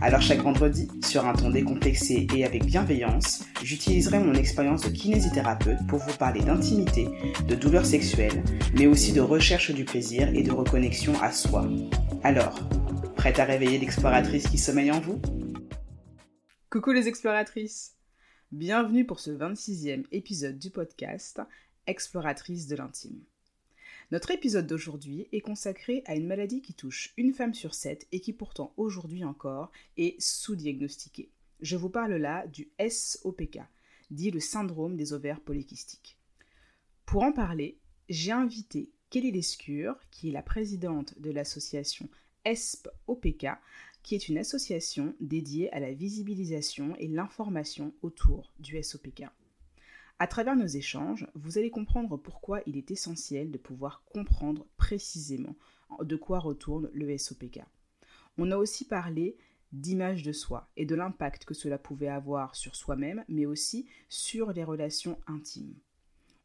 Alors chaque vendredi, sur un ton décomplexé et avec bienveillance, j'utiliserai mon expérience de kinésithérapeute pour vous parler d'intimité, de douleurs sexuelles, mais aussi de recherche du plaisir et de reconnexion à soi. Alors, prête à réveiller l'exploratrice qui sommeille en vous? Coucou les exploratrices Bienvenue pour ce 26e épisode du podcast Exploratrice de l'intime. Notre épisode d'aujourd'hui est consacré à une maladie qui touche une femme sur sept et qui pourtant aujourd'hui encore est sous-diagnostiquée. Je vous parle là du SOPK, dit le syndrome des ovaires polykystiques. Pour en parler, j'ai invité Kelly Lescure, qui est la présidente de l'association ESP-OPK, qui est une association dédiée à la visibilisation et l'information autour du SOPK. À travers nos échanges, vous allez comprendre pourquoi il est essentiel de pouvoir comprendre précisément de quoi retourne le SOPK. On a aussi parlé d'image de soi et de l'impact que cela pouvait avoir sur soi-même, mais aussi sur les relations intimes.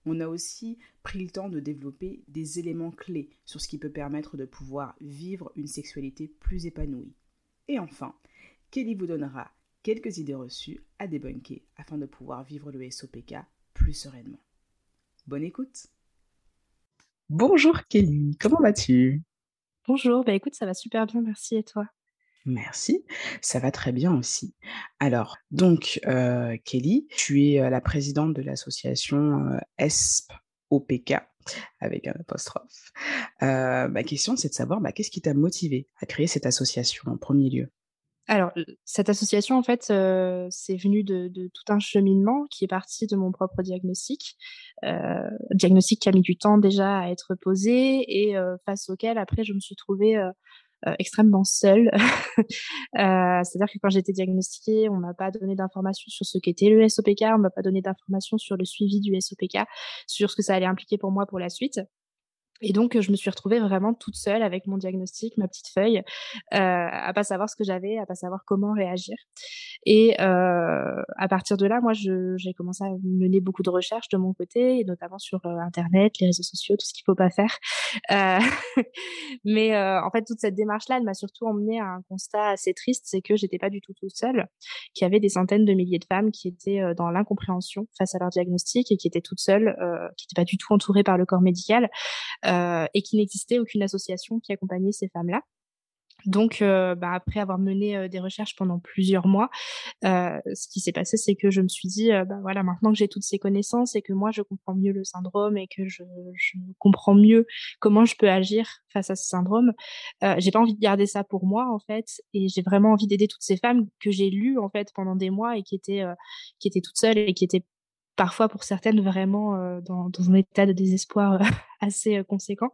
On a aussi pris le temps de développer des éléments clés sur ce qui peut permettre de pouvoir vivre une sexualité plus épanouie. Et enfin, Kelly vous donnera quelques idées reçues à débunker afin de pouvoir vivre le SOPK plus sereinement. Bonne écoute. Bonjour Kelly, comment vas-tu? Bonjour, bah écoute, ça va super bien, merci et toi? Merci, ça va très bien aussi. Alors, donc, euh, Kelly, tu es euh, la présidente de l'association euh, ESP-OPK avec un apostrophe. ma question, c'est de savoir bah, qu'est-ce qui t'a motivé à créer cette association en premier lieu? Alors, cette association, en fait, c'est venu de, tout un cheminement qui est parti de mon propre diagnostic. diagnostic qui a mis du temps déjà à être posé et face auquel, après, je me suis trouvée extrêmement seule. C'est-à-dire que quand j'étais diagnostiquée, on m'a pas donné d'informations sur ce qu'était le SOPK, on m'a pas donné d'informations sur le suivi du SOPK, sur ce que ça allait impliquer pour moi pour la suite. Et donc, je me suis retrouvée vraiment toute seule avec mon diagnostic, ma petite feuille, euh, à pas savoir ce que j'avais, à pas savoir comment réagir. Et euh, à partir de là, moi, j'ai commencé à mener beaucoup de recherches de mon côté, notamment sur euh, Internet, les réseaux sociaux, tout ce qu'il faut pas faire. Euh, mais en fait, toute cette démarche-là, elle m'a surtout emmenée à un constat assez triste, c'est que j'étais pas du tout toute seule, qu'il y avait des centaines de milliers de femmes qui étaient dans l'incompréhension face à leur diagnostic et qui étaient toutes seules, qui n'étaient pas du tout entourées par le corps médical. Et qu'il n'existait aucune association qui accompagnait ces femmes-là. Donc, euh, bah, après avoir mené euh, des recherches pendant plusieurs mois, ce qui s'est passé, c'est que je me suis dit, bah, voilà, maintenant que j'ai toutes ces connaissances et que moi je comprends mieux le syndrome et que je, je comprends mieux comment je peux agir face à ce syndrome, j'ai pas envie de garder ça pour moi en fait, et j'ai vraiment envie d'aider toutes ces femmes que j'ai lues en fait pendant des mois et qui étaient qui étaient toutes seules et qui étaient parfois pour certaines vraiment dans, dans, un état de désespoir assez conséquent.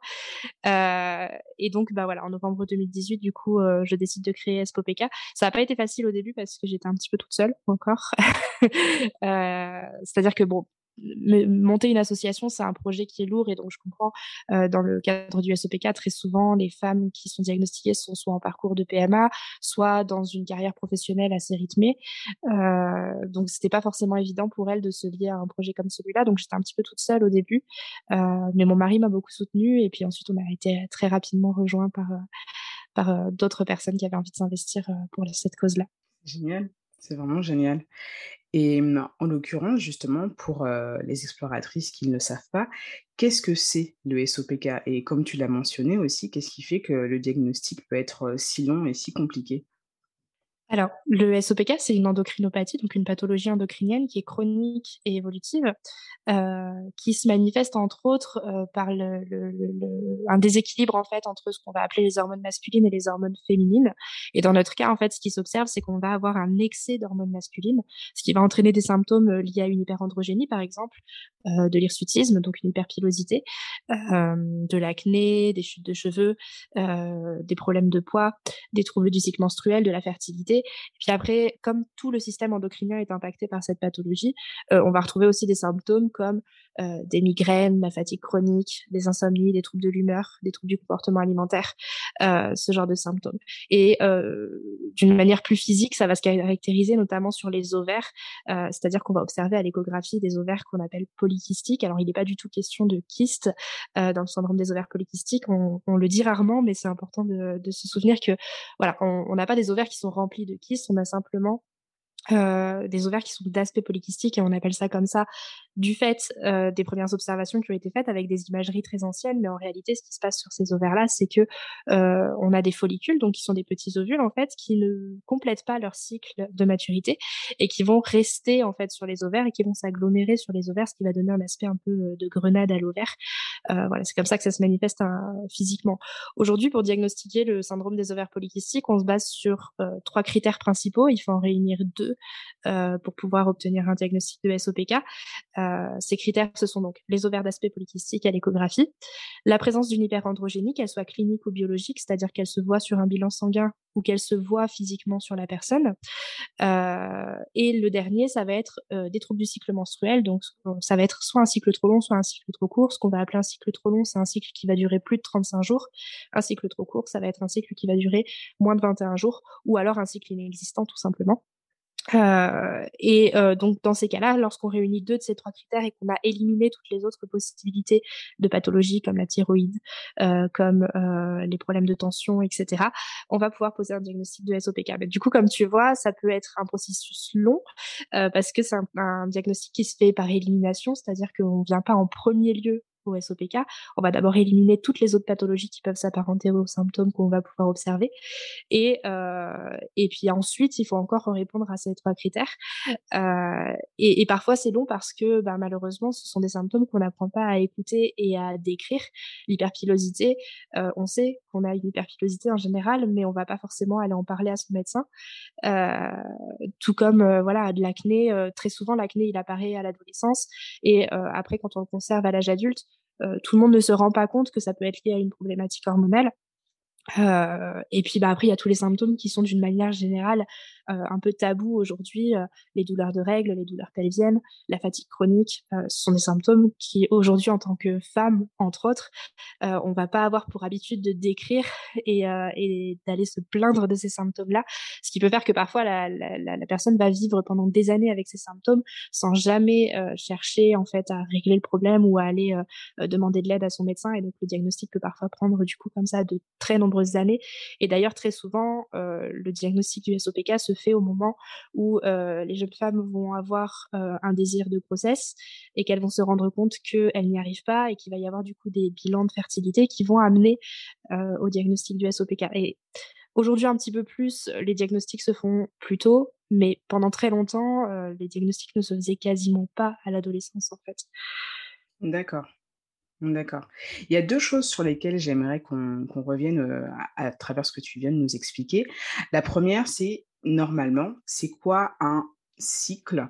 Euh, et donc, bah voilà, en novembre 2018, du coup, je décide de créer SPOPK. Ça n'a pas été facile au début parce que j'étais un petit peu toute seule encore. euh, C'est-à-dire que bon, monter une association, c'est un projet qui est lourd et donc je comprends euh, dans le cadre du SOPK, très souvent les femmes qui sont diagnostiquées sont soit en parcours de PMA, soit dans une carrière professionnelle assez rythmée. Euh, donc c'était pas forcément évident pour elles de se lier à un projet comme celui-là. Donc j'étais un petit peu toute seule au début, euh, mais mon mari m'a beaucoup soutenue et puis ensuite on a été très rapidement rejoint par par d'autres personnes qui avaient envie de s'investir pour cette cause-là. Génial, c'est vraiment génial. Et mmh, en l'occurrence, justement, pour les exploratrices qui ne le savent pas, qu'est-ce que c'est le SOPK Et comme tu l'as mentionné aussi, qu'est-ce qui fait que le diagnostic peut être si long et si compliqué? Alors, le SOPK, c'est une endocrinopathie, donc une pathologie endocrinienne qui est chronique et évolutive, euh, qui se manifeste entre autres euh, par le, un déséquilibre en fait entre ce qu'on va appeler les hormones masculines et les hormones féminines. Et dans notre cas, en fait, ce qui s'observe, c'est qu'on va avoir un excès d'hormones masculines, ce qui va entraîner des symptômes euh, liés à une hyperandrogénie, par exemple, de l'hirsutisme, donc une hyperpilosité, de l'acné, des chutes de cheveux, des problèmes de poids, des troubles du cycle menstruel, de la fertilité et puis après, comme tout le système endocrinien est impacté par cette pathologie, euh, on va retrouver aussi des symptômes comme des migraines, la fatigue chronique, des insomnies, des troubles de l'humeur, des troubles du comportement alimentaire, ce genre de symptômes. Et d'une manière plus physique, ça va se caractériser notamment sur les ovaires, c'est-à-dire qu'on va observer à l'échographie des ovaires qu'on appelle polykystiques. Alors il n'est pas du tout question de kyste dans le syndrome des ovaires polykystiques, on, on le dit rarement, mais c'est important de, de, se souvenir que voilà, on n'a pas des ovaires qui sont remplis de kystes, on a simplement euh, des ovaires qui sont d'aspect polykystique et on appelle ça comme ça du fait euh, des premières observations qui ont été faites avec des imageries très anciennes. Mais en réalité ce qui se passe sur ces ovaires là c'est que euh, on a des follicules donc qui sont des petits ovules en fait qui ne complètent pas leur cycle de maturité et qui vont rester en fait sur les ovaires et qui vont s'agglomérer sur les ovaires ce qui va donner un aspect un peu de grenade à l'ovaire. Voilà c'est comme ça que ça se manifeste hein, physiquement. Aujourd'hui pour diagnostiquer le syndrome des ovaires polykystiques on se base sur trois critères principaux. Il faut en réunir deux euh, pour pouvoir obtenir un diagnostic de SOPK. Euh, ces critères, ce sont donc les ovaires d'aspect polykystique à l'échographie, la présence d'une hyperandrogénie, qu'elle soit clinique ou biologique, c'est-à-dire qu'elle se voit sur un bilan sanguin ou qu'elle se voit physiquement sur la personne. Euh, et le dernier, ça va être des troubles du cycle menstruel. Donc, ça va être soit un cycle trop long, soit un cycle trop court. Ce qu'on va appeler un cycle trop long, c'est un cycle qui va durer plus de 35 jours. Un cycle trop court, ça va être un cycle qui va durer moins de 21 jours, ou alors un cycle inexistant, tout simplement. Euh, et euh, donc dans ces cas-là, lorsqu'on réunit deux de ces trois critères et qu'on a éliminé toutes les autres possibilités de pathologie comme la thyroïde, euh, comme euh, les problèmes de tension, etc., on va pouvoir poser un diagnostic de SOPK. Mais du coup, comme tu vois, ça peut être un processus long parce que c'est un, un, diagnostic qui se fait par élimination, c'est-à-dire qu'on ne vient pas en premier lieu au SOPK, on va d'abord éliminer toutes les autres pathologies qui peuvent s'apparenter aux symptômes qu'on va pouvoir observer. Et, euh, et puis ensuite, il faut encore répondre à ces trois critères. Euh, et, parfois, c'est long parce que bah, malheureusement, ce sont des symptômes qu'on n'apprend pas à écouter et à décrire. L'hyperpilosité, euh, on sait qu'on a une hyperpilosité en général, mais on va pas forcément aller en parler à son médecin. Tout comme voilà de l'acné, très souvent l'acné il apparaît à l'adolescence et après quand on le conserve à l'âge adulte, tout le monde ne se rend pas compte que ça peut être lié à une problématique hormonale. Euh, et puis bah, après, il y a tous les symptômes qui sont d'une manière générale euh, un peu tabous aujourd'hui. Euh, les douleurs de règles, les douleurs pelviennes, la fatigue chronique, ce sont des symptômes qui aujourd'hui, en tant que femme, entre autres, on va pas avoir pour habitude de décrire et, d'aller se plaindre de ces symptômes-là, ce qui peut faire que parfois la, la, la, personne va vivre pendant des années avec ces symptômes sans jamais chercher en fait à régler le problème ou à aller demander de l'aide à son médecin. Et donc le diagnostic peut parfois prendre du coup comme ça de très nombreux années. Et d'ailleurs, très souvent, euh, le diagnostic du SOPK se fait au moment où euh, les jeunes femmes vont avoir euh, un désir de grossesse et qu'elles vont se rendre compte qu'elles n'y arrivent pas et qu'il va y avoir du coup des bilans de fertilité qui vont amener au diagnostic du SOPK. Et Aujourd'hui, un petit peu plus, les diagnostics se font plus tôt, mais pendant très longtemps, les diagnostics ne se faisaient quasiment pas à l'adolescence, en fait. D'accord. D'accord. Il y a deux choses sur lesquelles j'aimerais qu'on revienne euh, à, travers ce que tu viens de nous expliquer. La première, c'est normalement, c'est quoi un cycle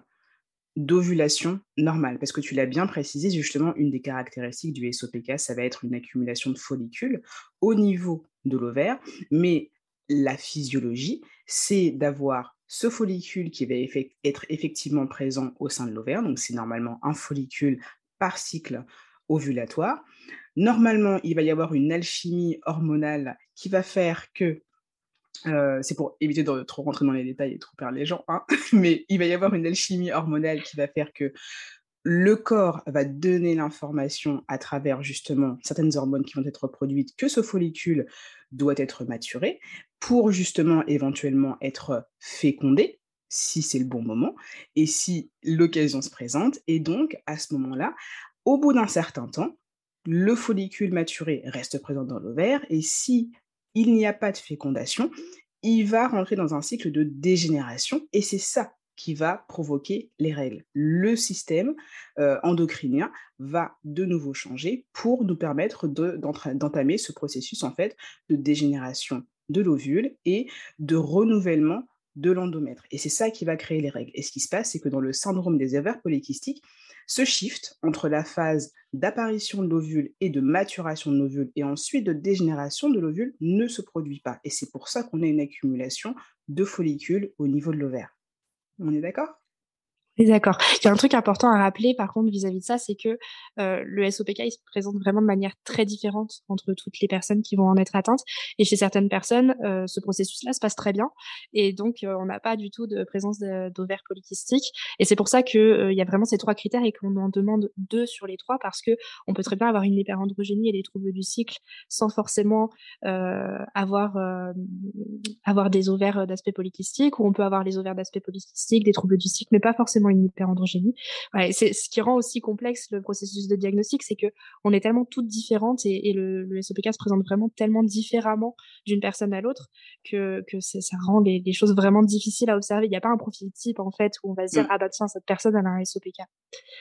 d'ovulation normal Parce que tu l'as bien précisé, justement, une des caractéristiques du SOPK, ça va être une accumulation de follicules au niveau de l'ovaire, mais la physiologie, c'est d'avoir ce follicule qui va être effectivement présent au sein de l'ovaire, donc c'est normalement un follicule par cycle ovulatoire. Normalement, il va y avoir une alchimie hormonale qui va faire que, euh, c'est pour éviter de trop rentrer dans les détails et trop perdre les gens, hein, mais il va y avoir une alchimie hormonale qui va faire que le corps va donner l'information à travers justement certaines hormones qui vont être produites que ce follicule doit être maturé pour justement éventuellement être fécondé si c'est le bon moment et si l'occasion se présente. Et donc, à ce moment-là, au bout d'un certain temps, le follicule maturé reste présent dans l'ovaire et si il n'y a pas de fécondation, il va rentrer dans un cycle de dégénération et c'est ça qui va provoquer les règles. Le système euh, endocrinien va de nouveau changer pour nous permettre d'entamer ce processus en fait de dégénération de l'ovule et de renouvellement de l'endomètre. Et c'est ça qui va créer les règles. Et ce qui se passe, c'est que dans le syndrome des ovaires polykystiques, ce shift entre la phase d'apparition de l'ovule et de maturation de l'ovule et ensuite de dégénération de l'ovule ne se produit pas. Et c'est pour ça qu'on a une accumulation de follicules au niveau de l'ovaire. On est d'accord? D'accord. Il y a un truc important à rappeler, par contre, vis-à-vis de ça, c'est que euh, le SOPK, il se présente vraiment de manière très différente entre toutes les personnes qui vont en être atteintes. Et chez certaines personnes, euh, ce processus-là se passe très bien. Et donc, euh, on n'a pas du tout de présence d'ovaires polykystiques. Et c'est pour ça qu'il il y a vraiment ces trois critères et qu'on en demande deux sur les trois parce que on peut très bien avoir une hyperandrogénie et des troubles du cycle sans forcément avoir, avoir des ovaires d'aspect polykystique ou on peut avoir les ovaires d'aspect polykystique, des troubles du cycle, mais pas forcément une hyperandrogénie. C'est ce qui rend aussi complexe le processus de diagnostic, c'est que on est tellement toutes différentes et, le, le, SOPK se présente vraiment tellement différemment d'une personne à l'autre que, que ça rend les, choses vraiment difficiles à observer. Il n'y a pas un profil type en fait où on va se dire mm. ah bah tiens cette personne elle a un SOPK.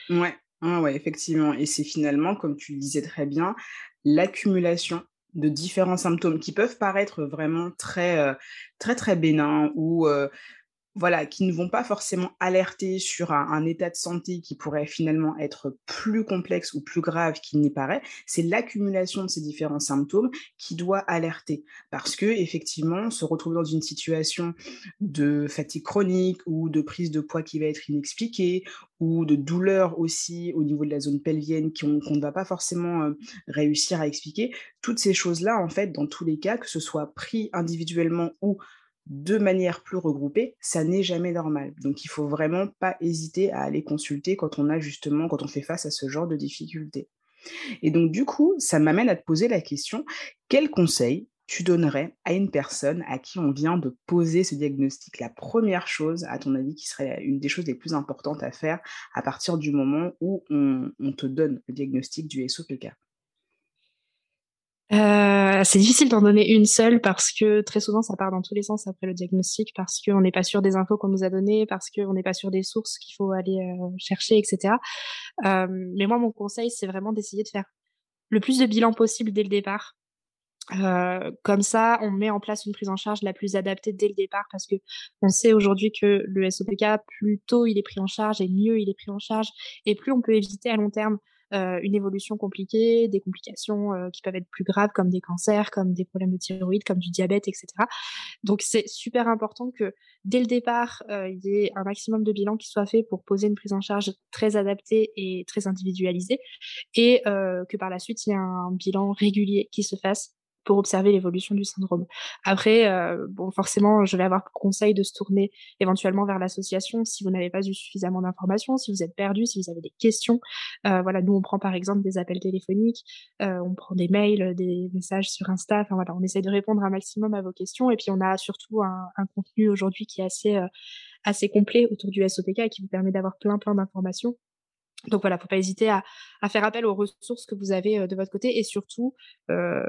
Ouais, ouais effectivement. Et c'est finalement, comme tu le disais très bien, l'accumulation de différents symptômes qui peuvent paraître vraiment très euh, très très bénins ou euh, voilà, qui ne vont pas forcément alerter sur un, état de santé qui pourrait finalement être plus complexe ou plus grave qu'il n'y paraît, c'est l'accumulation de ces différents symptômes qui doit alerter. Parce que, effectivement, se retrouver dans une situation de fatigue chronique ou de prise de poids qui va être inexpliquée ou de douleur aussi au niveau de la zone pelvienne qu'on ne va pas forcément euh, réussir à expliquer, toutes ces choses-là, en fait, dans tous les cas, que ce soit pris individuellement ou de manière plus regroupée, ça n'est jamais normal. Donc il faut vraiment pas hésiter à aller consulter quand on a justement, quand on fait face à ce genre de difficultés. Et donc du coup, ça m'amène à te poser la question, quel conseil tu donnerais à une personne à qui on vient de poser ce diagnostic? La première chose, à ton avis, qui serait une des choses les plus importantes à faire à partir du moment où on, on te donne le diagnostic du SOPK c'est difficile d'en donner une seule parce que très souvent ça part dans tous les sens après le diagnostic parce qu'on n'est pas sûr des infos qu'on nous a données, parce qu'on n'est pas sûr des sources qu'il faut aller euh, chercher, etc. Euh, mais moi mon conseil c'est vraiment d'essayer de faire le plus de bilan possible dès le départ. Euh, comme ça, on met en place une prise en charge la plus adaptée dès le départ parce que on sait aujourd'hui que le SOPK, plus tôt il est pris en charge et mieux il est pris en charge et plus on peut éviter à long terme euh, une évolution compliquée, des complications euh, qui peuvent être plus graves comme des cancers, comme des problèmes de thyroïde, comme du diabète, etc. Donc c'est super important que dès le départ, euh, il y ait un maximum de bilans qui soit fait pour poser une prise en charge très adaptée et très individualisée, et que par la suite, il y ait un bilan régulier qui se fasse pour observer l'évolution du syndrome. Après, euh, bon, forcément, je vais avoir conseil de se tourner éventuellement vers l'association si vous n'avez pas eu suffisamment d'informations, si vous êtes perdu, si vous avez des questions. Euh, voilà, nous on prend par exemple des appels téléphoniques, euh, on prend des mails, des messages sur Insta. Enfin voilà, on essaye de répondre un maximum à vos questions. Et puis on a surtout un, contenu aujourd'hui qui est assez assez complet autour du SOPK et qui vous permet d'avoir plein plein d'informations donc voilà, faut pas hésiter à, faire appel aux ressources que vous avez euh, de votre côté et surtout, euh,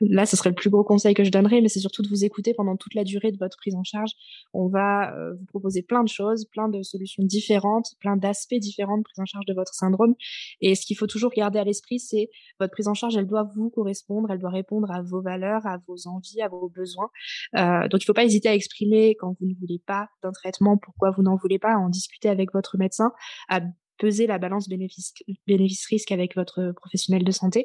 là, ce serait le plus gros conseil que je donnerais, mais c'est surtout de vous écouter pendant toute la durée de votre prise en charge. On va euh, vous proposer plein de choses, plein de solutions différentes, plein d'aspects différents de prise en charge de votre syndrome. Et ce qu'il faut toujours garder à l'esprit, c'est votre prise en charge, elle doit vous correspondre, elle doit répondre à vos valeurs, à vos envies, à vos besoins. Euh, donc il faut pas hésiter à exprimer quand vous ne voulez pas d'un traitement, pourquoi vous n'en voulez pas, à en discuter avec votre médecin, à peser la balance bénéfice-risque avec votre professionnel de santé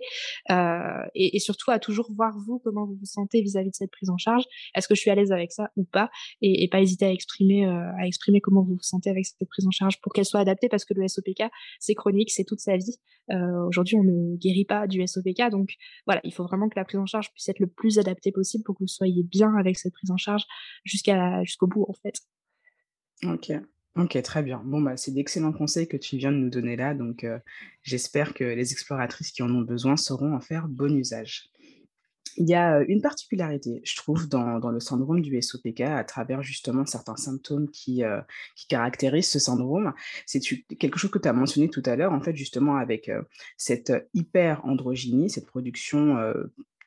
euh, et, et, surtout à toujours voir vous comment vous vous sentez vis-à-vis de cette prise en charge. Est-ce que je suis à l'aise avec ça ou pas et, pas hésiter à exprimer euh, à exprimer comment vous vous sentez avec cette prise en charge pour qu'elle soit adaptée parce que le SOPK c'est chronique, c'est toute sa vie. Euh, Aujourd'hui on ne guérit pas du SOPK donc voilà il faut vraiment que la prise en charge puisse être le plus adaptée possible pour que vous soyez bien avec cette prise en charge jusqu'au bout en fait. Ok. OK, très bien. Bon, bah, c'est d'excellents conseils que tu viens de nous donner là, donc euh, j'espère que les exploratrices qui en ont besoin sauront en faire bon usage. Il y a, une particularité, je trouve, dans le syndrome du SOPK à travers justement certains symptômes qui, caractérisent ce syndrome. C'est quelque chose que tu as mentionné tout à l'heure, en fait, justement avec, cette, hyperandrogynie, cette production,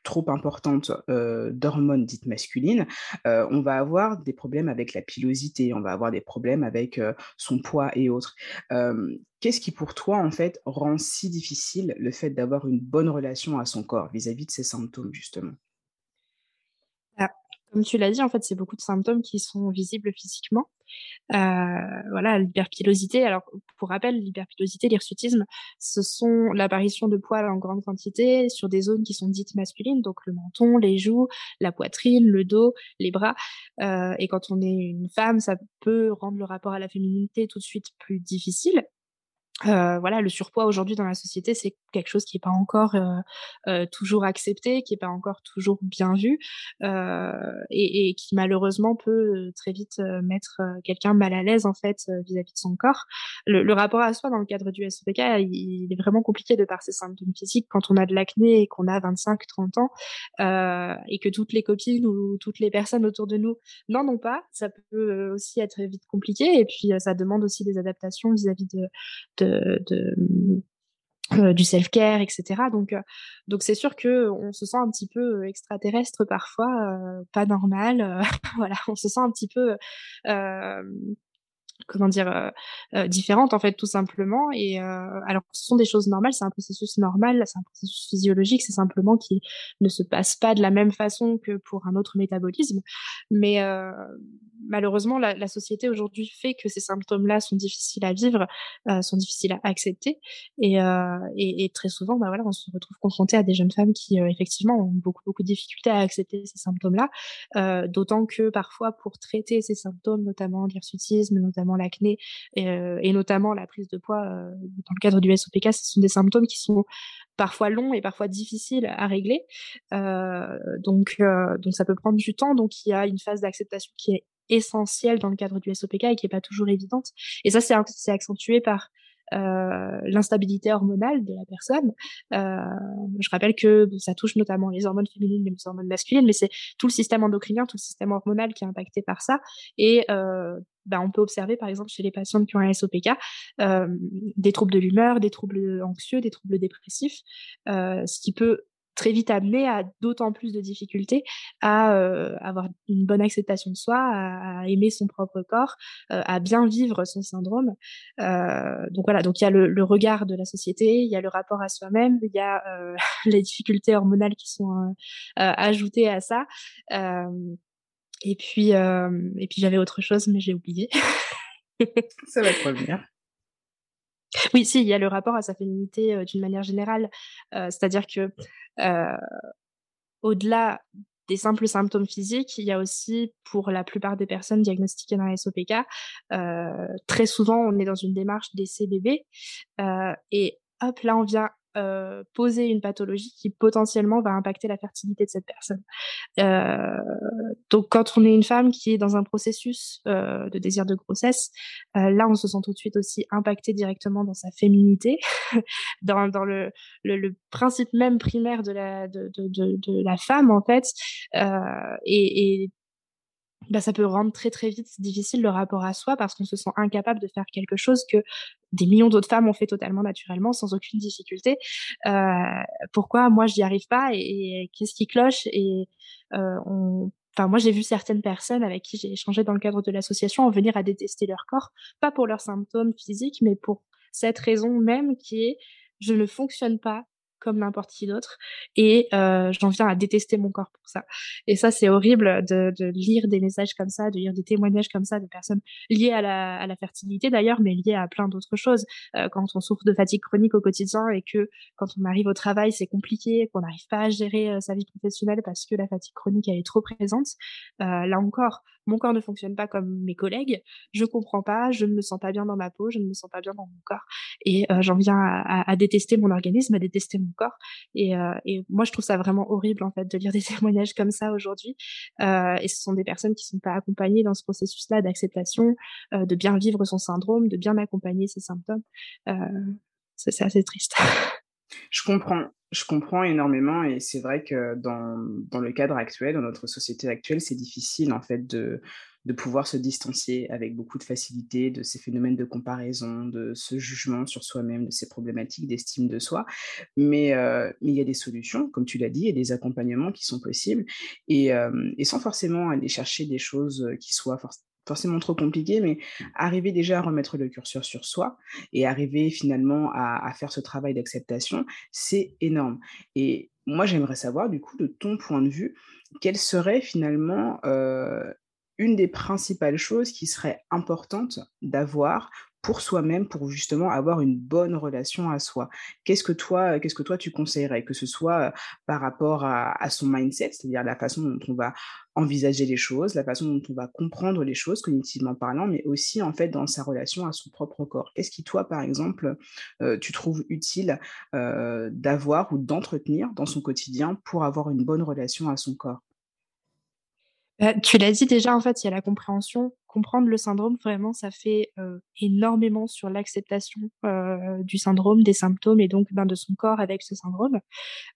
trop importante d'hormones dites masculines, on va avoir des problèmes avec la pilosité, on va avoir des problèmes avec son poids et autres. Qu'est-ce qui pour toi en fait rend si difficile le fait d'avoir une bonne relation à son corps vis-à-vis de ces symptômes justement? Comme tu l'as dit, en fait, c'est beaucoup de symptômes qui sont visibles physiquement. Euh, voilà, l'hyperpilosité. Alors, pour rappel, l'hyperpilosité, l'hirsutisme, ce sont l'apparition de poils en grande quantité sur des zones qui sont dites masculines, donc le menton, les joues, la poitrine, le dos, les bras. Euh, et quand on est une femme, ça peut rendre le rapport à la féminité tout de suite plus difficile. Euh, voilà, le surpoids aujourd'hui dans la société, c'est quelque chose qui n'est pas encore euh, euh, toujours accepté, qui n'est pas encore toujours bien vu, et, et, qui malheureusement peut très vite mettre quelqu'un mal à l'aise en fait vis-à-vis de son corps. Le, le, rapport à soi dans le cadre du SOPK, il, il, est vraiment compliqué de par ses symptômes physiques quand on a de l'acné et qu'on a 25-30 ans, et que toutes les copines ou toutes les personnes autour de nous n'en ont pas. Ça peut aussi être vite compliqué, et puis ça demande aussi des adaptations vis-à-vis de, de euh, du self-care, etc. Donc, euh, donc c'est sûr que on se sent un petit peu extraterrestre parfois, euh, pas normal. voilà, on se sent un petit peu comment dire euh, euh, différentes en fait tout simplement. Et euh, alors ce sont des choses normales c'est un processus normal c'est un processus physiologique c'est simplement qui ne se passe pas de la même façon que pour un autre métabolisme. Mais euh, malheureusement la, la société aujourd'hui fait que ces symptômes là sont difficiles à vivre sont difficiles à accepter. Et, et, et, très souvent bah voilà on se retrouve confronté à des jeunes femmes qui effectivement ont beaucoup beaucoup de difficultés à accepter ces symptômes là d'autant que parfois pour traiter ces symptômes notamment l'hirsutisme notamment l'acné euh, et, notamment la prise de poids euh, dans le cadre du SOPK, ce sont des symptômes qui sont parfois longs et parfois difficiles à régler. Euh, donc, donc ça peut prendre du temps. Donc il y a une phase d'acceptation qui est essentielle dans le cadre du SOPK et qui est pas toujours évidente. Et ça, c'est accentué par euh, l'instabilité hormonale de la personne. Euh, je rappelle que ça touche notamment les hormones féminines, les hormones masculines, mais c'est tout le système endocrinien, tout le système hormonal qui est impacté par ça. Et euh, bah, on peut observer, par exemple, chez les patientes qui ont un SOPK, euh, des troubles de l'humeur, des troubles anxieux, des troubles dépressifs, euh, ce qui peut très vite amené à d'autant plus de difficultés à euh, avoir une bonne acceptation de soi, à, aimer son propre corps, euh, à bien vivre son syndrome. Euh, donc voilà, donc il y a le, le, regard de la société, il y a le rapport à soi-même, il y a euh, les difficultés hormonales qui sont euh, ajoutées à ça. et puis et puis j'avais autre chose, mais j'ai oublié. ça va te revenir. Oui, si, il y a le rapport à sa féminité euh, d'une manière générale. Euh, c'est-à-dire que euh, au-delà des simples symptômes physiques, il y a aussi, pour la plupart des personnes diagnostiquées dans la SOPK, très souvent, on est dans une démarche d'essai bébé. et hop, là, on vient euh, poser une pathologie qui potentiellement va impacter la fertilité de cette personne. Euh, donc quand on est une femme qui est dans un processus euh, de désir de grossesse, là on se sent tout de suite aussi impacté directement dans sa féminité, dans, le, principe même primaire de la, femme en fait. Bah, ça peut rendre très très vite difficile le rapport à soi parce qu'on se sent incapable de faire quelque chose que des millions d'autres femmes ont fait totalement naturellement sans aucune difficulté. Euh, pourquoi moi je n'y arrive pas et, qu'est-ce qui cloche et euh. Enfin, moi, j'ai vu certaines personnes avec qui j'ai échangé dans le cadre de l'association en venir à détester leur corps, pas pour leurs symptômes physiques, mais pour cette raison même qui est je ne fonctionne pas comme n'importe qui d'autre. Et euh, j'en viens à détester mon corps pour ça. Et ça, c'est horrible de, lire des messages comme ça, de lire des témoignages comme ça de personnes liées à la, fertilité d'ailleurs, mais liées à plein d'autres choses. Euh, quand on souffre de fatigue chronique au quotidien et que quand on arrive au travail, c'est compliqué, qu'on n'arrive pas à gérer euh, sa vie professionnelle parce que la fatigue chronique elle est trop présente. Là encore, mon corps ne fonctionne pas comme mes collègues. Je comprends pas, je ne me sens pas bien dans ma peau, je ne me sens pas bien dans mon corps. Et euh, j'en viens à, à, à détester mon organisme, à détester mon corps. Et, euh, et, moi, je trouve ça vraiment horrible en fait de lire des témoignages comme ça aujourd'hui. Euh, et ce sont des personnes qui sont pas accompagnées dans ce processus-là d'acceptation, euh, de bien vivre son syndrome, de bien accompagner ses symptômes. Euh, c'est assez triste. Je comprends, je comprends énormément et c'est vrai que dans, dans le cadre actuel, dans notre société actuelle, c'est difficile en fait de, de pouvoir se distancier avec beaucoup de facilité de ces phénomènes de comparaison, de ce jugement sur soi-même, de ces problématiques d'estime de soi. Mais, euh, il y a des solutions, comme tu l'as dit, et des accompagnements qui sont possibles, et, euh, et sans forcément aller chercher des choses qui soient forcément trop compliqué, mais arriver déjà à remettre le curseur sur soi et arriver finalement à, faire ce travail d'acceptation, c'est énorme. Et moi, j'aimerais savoir, du coup, de ton point de vue, quelle serait finalement euh, une des principales choses qui serait importante d'avoir pour soi-même, pour justement avoir une bonne relation à soi. Qu'est-ce que toi, qu'est-ce que toi tu conseillerais, que ce soit par rapport à, son mindset, c'est-à-dire la façon dont on va envisager les choses, la façon dont on va comprendre les choses cognitivement parlant, mais aussi en fait dans sa relation à son propre corps. Qu'est-ce qui toi, par exemple, tu trouves utile d'avoir ou d'entretenir dans son quotidien pour avoir une bonne relation à son corps? Bah, tu l'as dit déjà, en fait, il y a la compréhension. Comprendre le syndrome, vraiment, ça fait énormément sur l'acceptation du syndrome, des symptômes et donc ben, de son corps avec ce syndrome.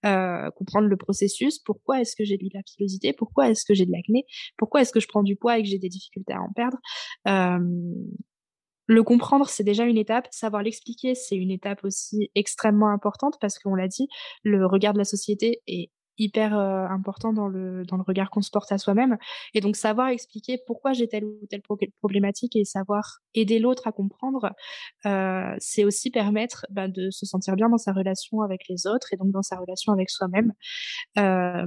comprendre le processus. Pourquoi est-ce que j'ai de l'hyperpilosité Pourquoi est-ce que j'ai de l'acné Pourquoi est-ce que je prends du poids et que j'ai des difficultés à en perdre le comprendre, c'est déjà une étape. Savoir l'expliquer, c'est une étape aussi extrêmement importante parce qu'on l'a dit, le regard de la société est hyper important dans le, dans le regard qu'on se porte à soi-même. Et donc, savoir expliquer pourquoi j'ai telle ou telle problématique et savoir aider l'autre à comprendre, euh, c'est aussi permettre bah, de se sentir bien dans sa relation avec les autres et donc dans sa relation avec soi-même. Euh,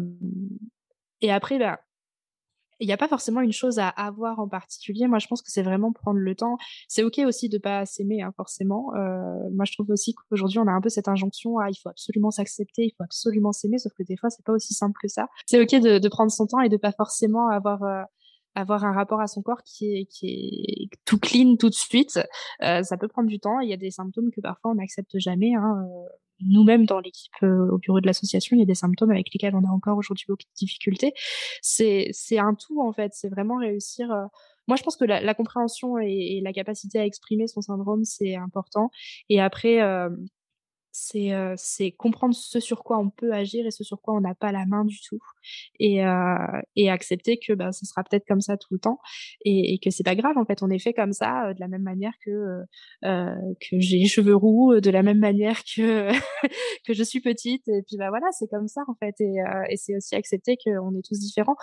et après, bah, il n'y a pas forcément une chose à avoir en particulier. Moi, je pense que c'est vraiment prendre le temps. C'est ok aussi de pas s'aimer, hein, forcément. Euh, moi, je trouve aussi qu'aujourd'hui, on a un peu cette injonction à il faut absolument s'accepter, il faut absolument s'aimer, sauf que des fois, c'est pas aussi simple que ça. C'est ok de, de, prendre son temps et de pas forcément avoir euh, avoir un rapport à son corps qui est, qui est tout clean tout de suite. Euh, ça peut prendre du temps. Il y a des symptômes que parfois on n'accepte jamais. Hein. Nous-mêmes dans l'équipe euh, au bureau de l'association, il y a des symptômes avec lesquels on a encore aujourd'hui beaucoup de difficultés. C'est un tout en fait. C'est vraiment réussir. Euh, moi, je pense que la, compréhension et, et, la capacité à exprimer son syndrome, c'est important. Et après, euh, c'est c'est comprendre ce sur quoi on peut agir et ce sur quoi on n'a pas la main du tout et et accepter que bah ce sera peut-être comme ça tout le temps et, et que c'est pas grave en fait on est fait comme ça de la même manière que que j'ai les cheveux roux de la même manière que que je suis petite et puis bah voilà c'est comme ça en fait et, et c'est aussi accepter qu'on est tous différents.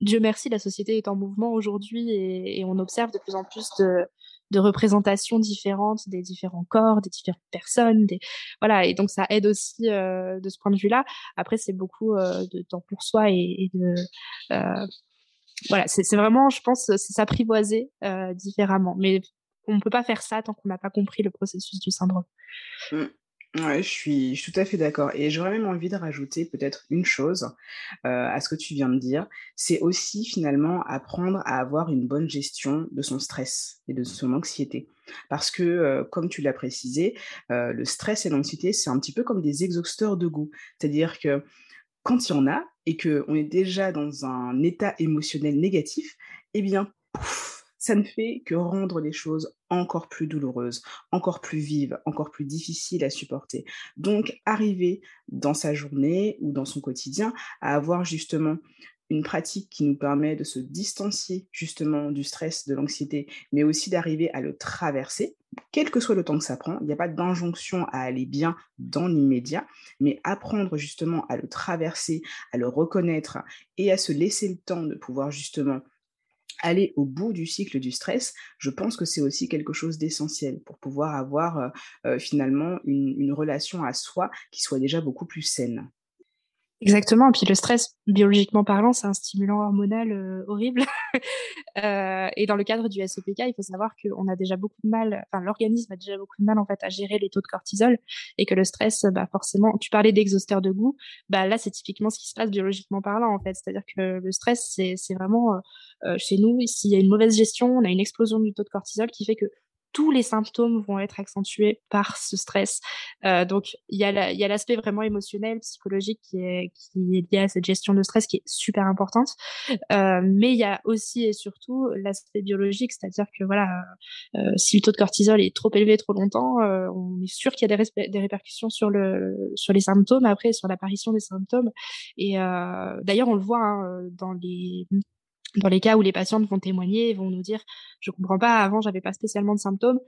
Dieu merci la société est en mouvement aujourd'hui et, et on observe de plus en plus de de représentations différentes des différents corps, des différentes personnes, des voilà et donc ça aide aussi euh, de ce point de vue-là. Après c'est beaucoup euh, de temps pour soi et, de euh, voilà c'est vraiment je pense c'est s'apprivoiser différemment, mais on ne peut pas faire ça tant qu'on n'a pas compris le processus du syndrome. Mmh. Ouais, je suis, tout à fait d'accord. Et j'aurais même envie de rajouter peut-être une chose euh, à ce que tu viens de dire. C'est aussi finalement apprendre à avoir une bonne gestion de son stress et de son anxiété. Parce que, euh, comme tu l'as précisé, euh, le stress et l'anxiété, c'est un petit peu comme des exhausteurs de goût. C'est-à-dire que quand il y en a et qu'on est déjà dans un état émotionnel négatif, eh bien, pouf, ça ne fait que rendre les choses encore plus douloureuses, encore plus vives, encore plus difficiles à supporter. Donc, arriver dans sa journée ou dans son quotidien à avoir justement une pratique qui nous permet de se distancier justement du stress, de l'anxiété, mais aussi d'arriver à le traverser, quel que soit le temps que ça prend. Il n'y a pas d'injonction à aller bien dans l'immédiat, mais apprendre justement à le traverser, à le reconnaître et à se laisser le temps de pouvoir justement aller au bout du cycle du stress, je pense que c'est aussi quelque chose d'essentiel pour pouvoir avoir euh, euh, finalement une, relation à soi qui soit déjà beaucoup plus saine. Exactement. Et puis le stress, biologiquement parlant, c'est un stimulant hormonal euh, horrible. euh, et dans le cadre du SOPK, il faut savoir qu'on a déjà beaucoup de mal, enfin l'organisme a déjà beaucoup de mal en fait à gérer les taux de cortisol et que le stress, bah forcément, tu parlais d'exhausteur de goût, bah là c'est typiquement ce qui se passe biologiquement parlant en fait. C'est-à-dire que le stress, c'est vraiment euh, chez nous, s'il y a une mauvaise gestion, on a une explosion du taux de cortisol qui fait que tous les symptômes vont être accentués par ce stress. Euh, donc, il y a l'aspect vraiment émotionnel, psychologique qui est, qui est lié à cette gestion de stress qui est super importante. Euh, mais il y a aussi et surtout l'aspect biologique, c'est-à-dire que voilà, euh, si le taux de cortisol est trop élevé trop longtemps, euh, on est sûr qu'il y a des, des, répercussions sur le sur les symptômes après, sur l'apparition des symptômes. Et euh, d'ailleurs, on le voit hein, dans les dans les cas où les patientes vont témoigner, vont nous dire je comprends pas, avant j'avais pas spécialement de symptômes,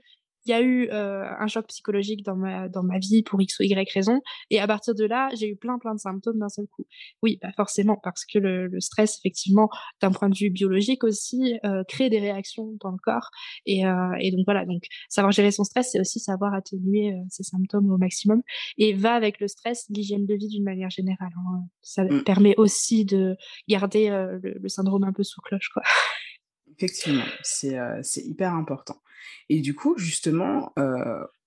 il y a eu un choc psychologique dans ma dans ma vie pour x ou y raison, et à partir de là, j'ai eu plein plein de symptômes d'un seul coup. Oui, bah forcément parce que le, le stress, effectivement, d'un point de vue biologique aussi, crée des réactions dans le corps, et, et donc voilà. Donc savoir gérer son stress, c'est aussi savoir atténuer ses symptômes au maximum, et va avec le stress l'hygiène de vie d'une manière générale. Hein. Ça mmh. permet aussi de garder le, le syndrome un peu sous cloche, quoi. Effectivement, c'est euh, hyper important. Et du coup, justement,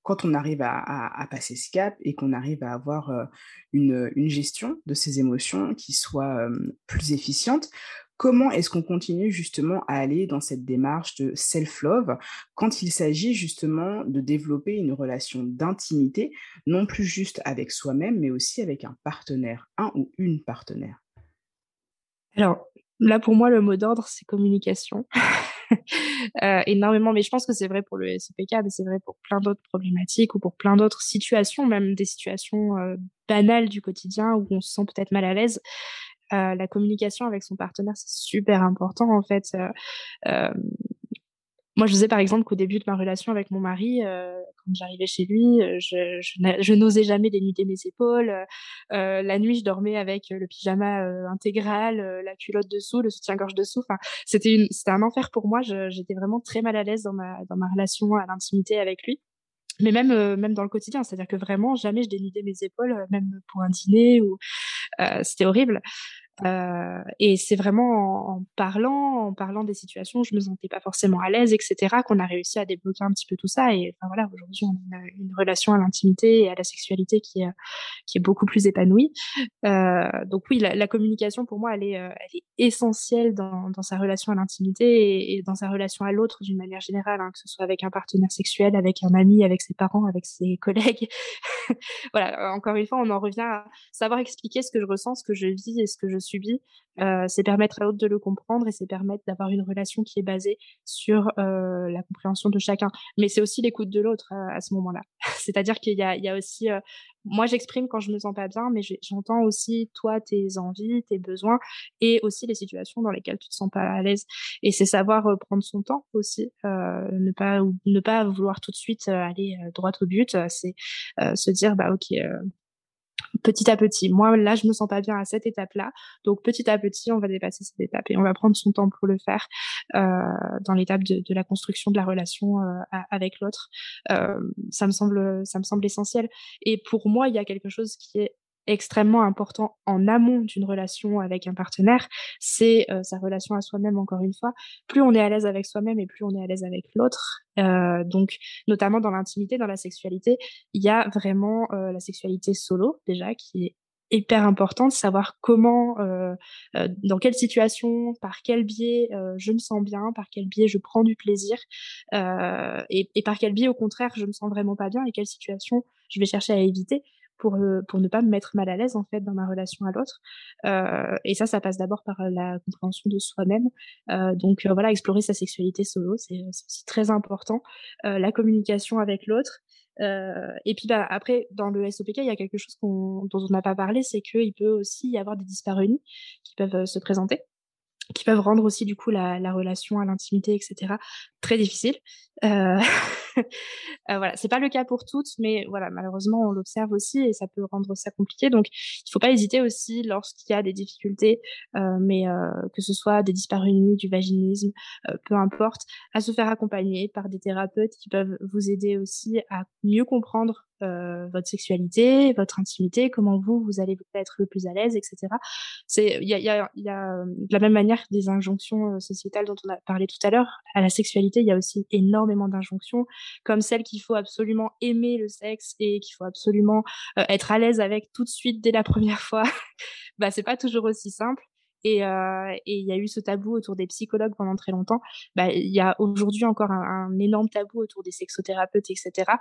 quand on arrive à, passer ce cap et qu'on arrive à avoir euh, une, gestion de ses émotions qui soit plus efficiente, comment est-ce qu'on continue justement à aller dans cette démarche de self-love quand il s'agit justement de développer une relation d'intimité, non plus juste avec soi-même, mais aussi avec un partenaire, un ou une partenaire? Alors, Là, pour moi, le mot d'ordre, c'est communication. euh, énormément, mais je pense que c'est vrai pour le SPK, mais c'est vrai pour plein d'autres problématiques ou pour plein d'autres situations, même des situations euh, banales du quotidien où on se sent peut-être mal à l'aise. Euh, la communication avec son partenaire, c'est super important en fait. Euh, euh moi, je disais par exemple qu'au début de ma relation avec mon mari, euh, quand j'arrivais chez lui, euh, je, je, n'osais jamais dénuder mes épaules. Euh, la nuit, je dormais avec le pyjama intégral, la culotte dessous, le soutien-gorge dessous. Enfin, c'était c'était un enfer pour moi. J'étais vraiment très mal à l'aise dans ma dans ma relation à l'intimité avec lui mais même même dans le quotidien c'est à dire que vraiment jamais je dénudais mes épaules même pour un dîner ou c'était horrible euh, et c'est vraiment en, parlant, en parlant des situations je me sentais pas forcément à l'aise, etc., qu'on a réussi à débloquer un petit peu tout ça. Et voilà, aujourd'hui, on a une, relation à l'intimité et à la sexualité qui est beaucoup plus épanouie. Euh, donc oui, la, communication pour moi, elle est, euh, essentielle dans, sa relation à l'intimité et, dans sa relation à l'autre d'une manière générale, hein, que ce soit avec un partenaire sexuel, avec un ami, avec ses parents, avec ses collègues. voilà, encore une fois, on en revient à savoir expliquer ce que je ressens, ce que je vis et ce que je euh, c'est permettre à l'autre de le comprendre et c'est permettre d'avoir une relation qui est basée sur euh, la compréhension de chacun. Mais c'est aussi l'écoute de l'autre euh, à ce moment-là. C'est-à-dire qu'il y y a aussi, moi j'exprime quand je me sens pas bien, mais j'entends aussi toi tes envies, tes besoins et aussi les situations dans lesquelles tu te sens pas à l'aise. Et c'est savoir prendre son temps aussi, ne pas ne pas vouloir tout de suite aller droit au but. C'est se dire bah ok petit à petit. Moi, là, je me sens pas bien à cette étape-là. Donc, petit à petit, on va dépasser cette étape et on va prendre son temps pour le faire euh, dans l'étape de, la construction de la relation euh, avec l'autre. Euh, ça me semble, ça me semble essentiel. Et pour moi, il y a quelque chose qui est extrêmement important en amont d'une relation avec un partenaire, c'est euh, sa relation à soi-même, encore une fois. Plus on est à l'aise avec soi-même et plus on est à l'aise avec l'autre. Euh, donc, notamment dans l'intimité, dans la sexualité, il y a vraiment euh, la sexualité solo, déjà, qui est hyper importante, savoir comment, dans quelle situation, par quel biais je me sens bien, par quel biais je prends du plaisir, et, et par quel biais, au contraire, je me sens vraiment pas bien et quelle situation je vais chercher à éviter pour, euh, pour ne pas me mettre mal à l'aise en fait dans ma relation à l'autre. Euh, et ça, ça passe d'abord par euh, la compréhension de soi-même. Euh, donc euh, voilà, explorer sa sexualité solo, c'est aussi très important. la communication avec l'autre. et puis bah, après, dans le SOPK, il y a quelque chose dont on n'a pas parlé, c'est qu'il peut aussi y avoir des disparus qui peuvent se présenter qui peuvent rendre aussi du coup la, la relation à l'intimité, etc. très difficile. Euh... euh, voilà, c'est pas le cas pour toutes, mais voilà, malheureusement on l'observe aussi et ça peut rendre ça compliqué. Donc il faut pas hésiter aussi lorsqu'il y a des difficultés, euh, mais euh, que ce soit des dyspareunies, du vaginisme, peu importe, à se faire accompagner par des thérapeutes qui peuvent vous aider aussi à mieux comprendre euh, votre sexualité, votre intimité, comment vous vous allez être le plus à l'aise, etc. C'est il y a, y, a, y a de la même manière des injonctions euh, sociétales dont on a parlé tout à l'heure. À la sexualité, il y a aussi énormément d'injonctions, comme celle qu'il faut absolument aimer le sexe et qu'il faut absolument euh, être à l'aise avec tout de suite dès la première fois. bah c'est pas toujours aussi simple. Et euh, il y a eu ce tabou autour des psychologues pendant très longtemps. Bah, il y a aujourd'hui encore un, énorme tabou autour des sexothérapeutes, etc.,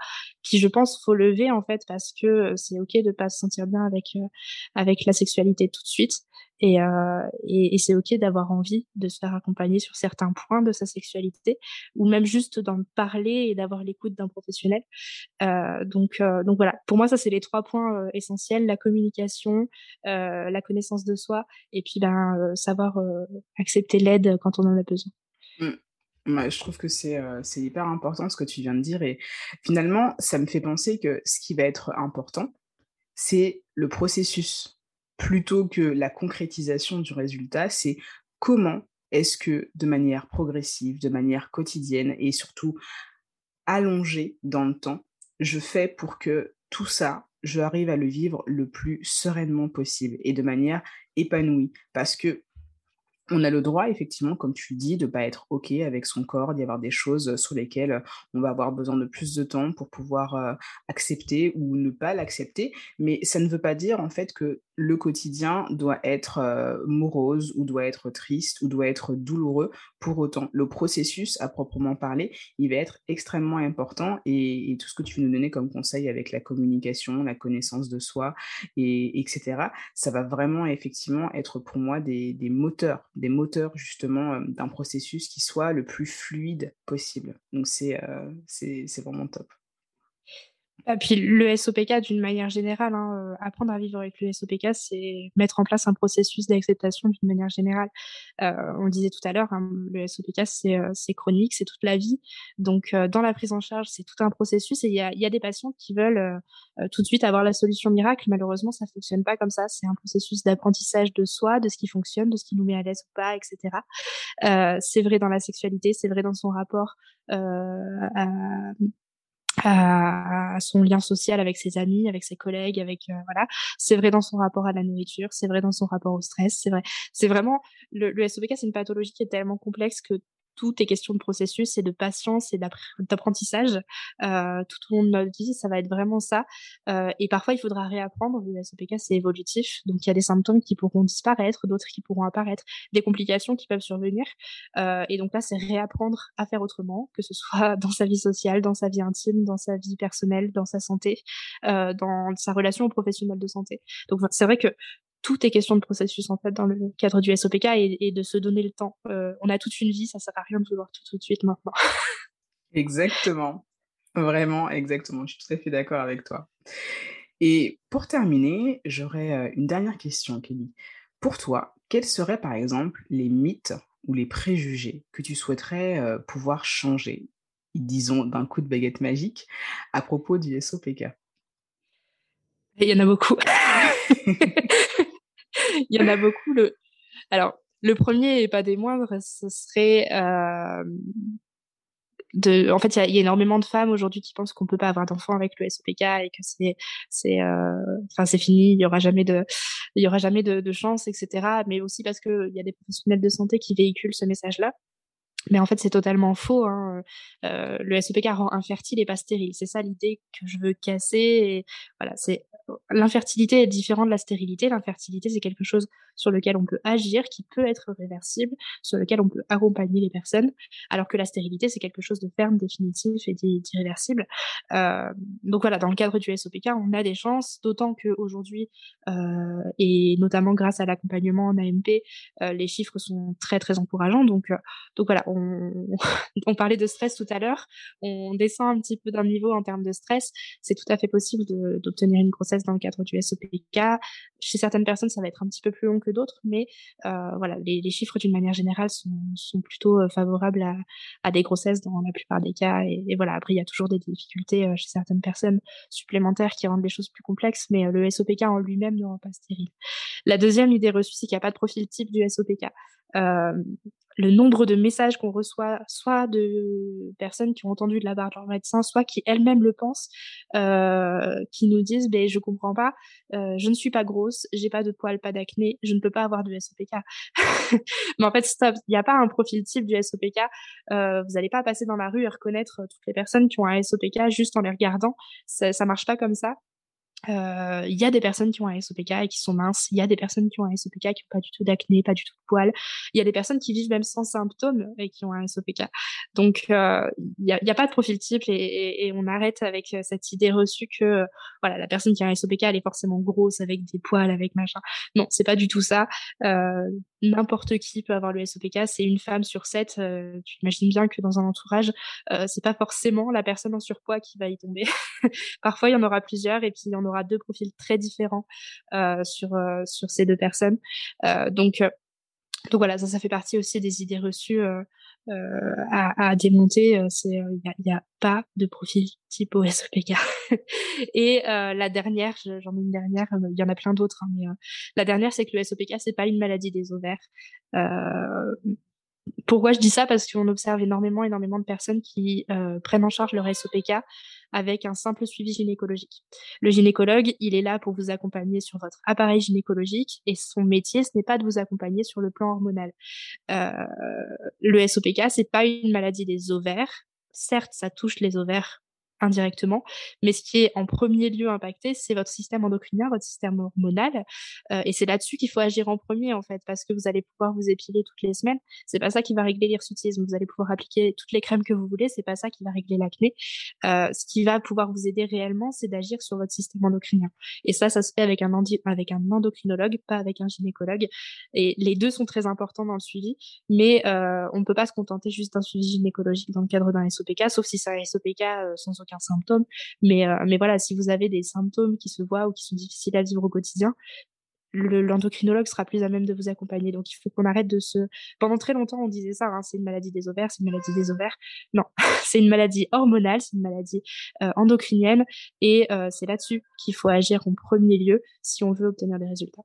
qui, je pense, faut lever en fait parce que c'est ok de pas se sentir bien avec euh, avec la sexualité tout de suite. Et, euh, et, et c'est ok d'avoir envie de se faire accompagner sur certains points de sa sexualité, ou même juste d'en parler et d'avoir l'écoute d'un professionnel. Euh, donc, euh, donc voilà, pour moi ça c'est les trois points euh, essentiels la communication, euh, la connaissance de soi, et puis ben savoir accepter l'aide quand on en a besoin. Mmh. je trouve que c'est hyper important ce que tu viens de dire et finalement, ça me fait penser que ce qui va être important, c'est le processus plutôt que la concrétisation du résultat, c'est comment est-ce que de manière progressive, de manière quotidienne et surtout allongée dans le temps, je fais pour que tout ça, je arrive à le vivre le plus sereinement possible et de manière épanouie. Parce que on a le droit, effectivement, comme tu dis, de ne pas être OK avec son corps, d'y avoir des choses sur lesquelles on va avoir besoin de plus de temps pour pouvoir accepter ou ne pas l'accepter. Mais ça ne veut pas dire, en fait, que le quotidien doit être morose ou doit être triste ou doit être douloureux. Pour autant, le processus, à proprement parler, il va être extrêmement important et, tout ce que tu nous donnais comme conseil avec la communication, la connaissance de soi, et, etc., ça va vraiment effectivement être pour moi des moteurs des moteurs justement d'un processus qui soit le plus fluide possible. Donc c'est c'est vraiment top. Et puis le SOPK d'une manière générale, hein, apprendre à vivre avec le SOPK, c'est mettre en place un processus d'acceptation d'une manière générale. Euh, on le disait tout à l'heure, hein, le SOPK c'est chronique, c'est toute la vie. Donc dans la prise en charge, c'est tout un processus et il y a, y a, des patients qui veulent tout de suite avoir la solution miracle. Malheureusement, ça fonctionne pas comme ça. C'est un processus d'apprentissage de soi, de ce qui fonctionne, de ce qui nous met à l'aise ou pas, etc. Euh, c'est vrai dans la sexualité, c'est vrai dans son rapport euh, à à, son lien social avec ses amis, avec ses collègues, avec euh, voilà. C'est vrai dans son rapport à la nourriture, c'est vrai dans son rapport au stress, c'est vrai. C'est vraiment le, le c'est une pathologie qui est tellement complexe que tout est question de processus et de patience et d'apprentissage euh, tout au long de notre vie. Ça va être vraiment ça. Euh, et parfois, il faudra réapprendre. Le SOPK, c'est évolutif. Donc, il y a des symptômes qui pourront disparaître, d'autres qui pourront apparaître, des complications qui peuvent survenir. Euh, et donc là, c'est réapprendre à faire autrement, que ce soit dans sa vie sociale, dans sa vie intime, dans sa vie personnelle, dans sa santé, dans sa relation professionnelle de santé. Donc, c'est vrai que tout est question de processus en fait dans le cadre du SOPK et, de se donner le temps. Euh, on a toute une vie, ça sert à rien de vouloir tout tout de suite maintenant. exactement, vraiment exactement. Je suis tout à fait d'accord avec toi. Et pour terminer, j'aurais euh, une dernière question, Kelly. Pour toi, quels seraient par exemple les mythes ou les préjugés que tu souhaiterais euh, pouvoir changer, disons d'un coup de baguette magique, à propos du SOPK Il y en a beaucoup. il y en a beaucoup. Le... Alors, le premier et pas des moindres, ce serait euh, de. En fait, il y, a énormément de femmes aujourd'hui qui pensent qu'on peut pas avoir d'enfants avec le SOPK et que euh, c'est fini, il y aura jamais de y aura jamais de, chance, etc. Mais aussi parce que il y a des professionnels de santé qui véhiculent ce message-là. Mais en fait, c'est totalement faux. Hein. Euh, le SOPK rend infertile et pas stérile. C'est ça l'idée que je veux casser. Voilà, c'est l'infertilité est différente de la stérilité. L'infertilité, c'est quelque chose sur lequel on peut agir, qui peut être réversible, sur lequel on peut accompagner les personnes, alors que la stérilité, c'est quelque chose de ferme, définitif et d'irréversible. Euh, donc voilà, dans le cadre du SOPK, on a des chances, d'autant qu'aujourd'hui, euh, et notamment grâce à l'accompagnement en AMP, euh, les chiffres sont très très encourageants. Donc, euh, donc voilà, on, on parlait de stress tout à l'heure, on descend un petit peu d'un niveau en termes de stress, c'est tout à fait possible d'obtenir une grossesse dans le cadre du SOPK. Chez certaines personnes, ça va être un petit peu plus long que d'autres, mais euh, voilà, les, chiffres d'une manière générale sont, plutôt euh, favorables à, des grossesses dans la plupart des cas. Et, voilà, après, il y a toujours des difficultés euh, chez certaines personnes supplémentaires qui rendent les choses plus complexes, mais le SOPK en lui-même ne rend pas stérile. La deuxième idée reçue, c'est qu'il n'y a pas de profil type du SOPK. Euh, le nombre de messages qu'on reçoit, soit de personnes qui ont entendu de la part de leur médecin, soit qui elles-mêmes le pensent, euh, qui nous disent ben je comprends pas, euh, je ne suis pas grosse, j'ai pas de poils, pas d'acné, je ne peux pas avoir de SOPK. Mais en fait, stop, il n'y a pas un profil type du SOPK. Vous n'allez pas passer dans la rue et reconnaître toutes les personnes qui ont un SOPK juste en les regardant. Ça, ça marche pas comme ça. Euh, il y a des personnes qui ont un SOPK et qui sont minces. Il y a des personnes qui ont un SOPK qui n'ont pas du tout d'acné, pas du tout de poils. Il y a des personnes qui vivent même sans symptômes et qui ont un SOPK. Donc, euh, il n'y a, a, pas de profil type et, on arrête avec euh, cette idée reçue que voilà, la personne qui a un SOPK, elle est forcément grosse avec des poils, avec machin. Non, c'est pas du tout ça. N'importe qui peut avoir le SOPK. C'est une femme sur sept. Euh, tu imagines bien que dans un entourage, euh, c'est pas forcément la personne en surpoids qui va y tomber. Parfois, il y en aura plusieurs et puis il y en aura deux profils très différents euh, sur euh, sur ces deux personnes. Euh, donc donc voilà, ça, ça fait partie aussi des idées reçues euh, euh, à, démonter. Euh, il n'y a, pas de profil type au SOPK. Et la dernière, j'en ai une dernière, il y en a plein d'autres, hein, mais la dernière, c'est que le SOPK, c'est pas une maladie des ovaires. Pourquoi je dis ça? Parce qu'on observe énormément, énormément de personnes qui prennent en charge leur SOPK avec un simple suivi gynécologique. Le gynécologue, il est là pour vous accompagner sur votre appareil gynécologique et son métier, ce n'est pas de vous accompagner sur le plan hormonal. Euh, le SOPK, c'est pas une maladie des ovaires. Certes, ça touche les ovaires indirectement. Mais ce qui est en premier lieu impacté, c'est votre système endocrinien, votre système hormonal. Euh, et c'est là-dessus qu'il faut agir en premier, en fait, parce que vous allez pouvoir vous épiler toutes les semaines. C'est pas ça qui va régler l'hirsutisme. Vous allez pouvoir appliquer toutes les crèmes que vous voulez. C'est pas ça qui va régler l'acné. Euh, ce qui va pouvoir vous aider réellement, c'est d'agir sur votre système endocrinien. Et ça, ça se fait avec un, endocrinologue, pas avec un gynécologue. Et les deux sont très importants dans le suivi, mais euh, on ne peut pas se contenter juste d'un suivi gynécologique dans le cadre d'un SOPK, sauf si c'est un SOPK euh, sans aucun symptôme. Mais, euh, mais voilà, si vous avez des symptômes qui se voient ou qui sont difficiles à vivre au quotidien, l'endocrinologue sera plus à même de vous accompagner. Donc, il faut qu'on arrête de se... Pendant très longtemps, on disait ça, hein, c'est une maladie des ovaires, c'est une maladie des ovaires. Non, c'est une maladie hormonale, c'est une maladie euh, endocrinienne, et euh, c'est là-dessus qu'il faut agir en premier lieu si on veut obtenir des résultats.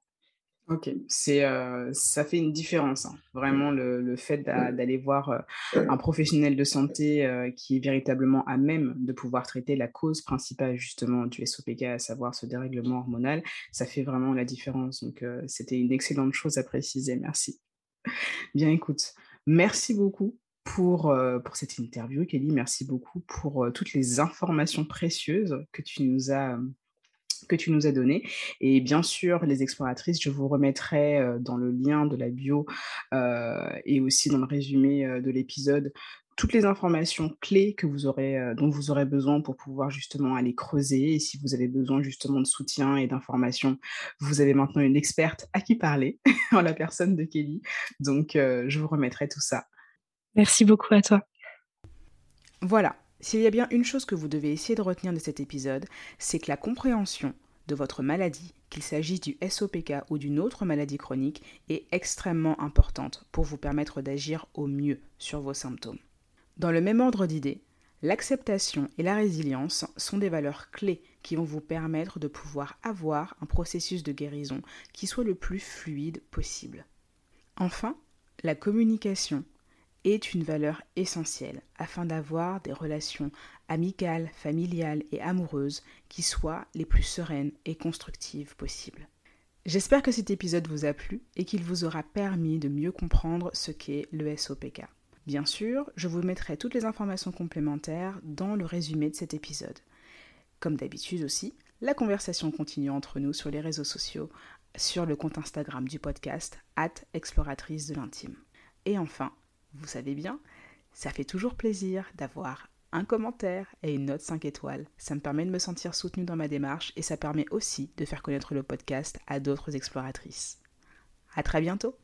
Ok, c'est euh, ça fait une différence, hein. vraiment le, le fait d'aller voir euh, un professionnel de santé euh, qui est véritablement à même de pouvoir traiter la cause principale justement du SOPK, à savoir ce dérèglement hormonal, ça fait vraiment la différence. Donc c'était une excellente chose à préciser, merci. Bien écoute, merci beaucoup pour, pour cette interview, Kelly, merci beaucoup pour toutes les informations précieuses que tu nous as que tu nous as donné. Et bien sûr, les exploratrices, je vous remettrai euh, dans le lien de la bio euh, et aussi dans le résumé euh, de l'épisode toutes les informations clés que vous aurez, dont vous aurez besoin pour pouvoir justement aller creuser. Et si vous avez besoin justement de soutien et d'informations, vous avez maintenant une experte à qui parler, en la personne de Kelly. Donc, je vous remettrai tout ça. Merci beaucoup à toi. Voilà, s'il y a bien une chose que vous devez essayer de retenir de cet épisode, c'est que la compréhension de votre maladie, qu'il s'agisse du SOPK ou d'une autre maladie chronique, est extrêmement importante pour vous permettre d'agir au mieux sur vos symptômes. Dans le même ordre d'idées, l'acceptation et la résilience sont des valeurs clés qui vont vous permettre de pouvoir avoir un processus de guérison qui soit le plus fluide possible. Enfin, la communication est une valeur essentielle afin d'avoir des relations amicales, familiales et amoureuses qui soient les plus sereines et constructives possibles. J'espère que cet épisode vous a plu et qu'il vous aura permis de mieux comprendre ce qu'est le SOPK. Bien sûr, je vous mettrai toutes les informations complémentaires dans le résumé de cet épisode. Comme d'habitude aussi, la conversation continue entre nous sur les réseaux sociaux, sur le compte Instagram du podcast, at exploratrice de l'intime. Et enfin, vous savez bien, ça fait toujours plaisir d'avoir un commentaire et une note 5 étoiles. Ça me permet de me sentir soutenue dans ma démarche et ça permet aussi de faire connaître le podcast à d'autres exploratrices. À très bientôt!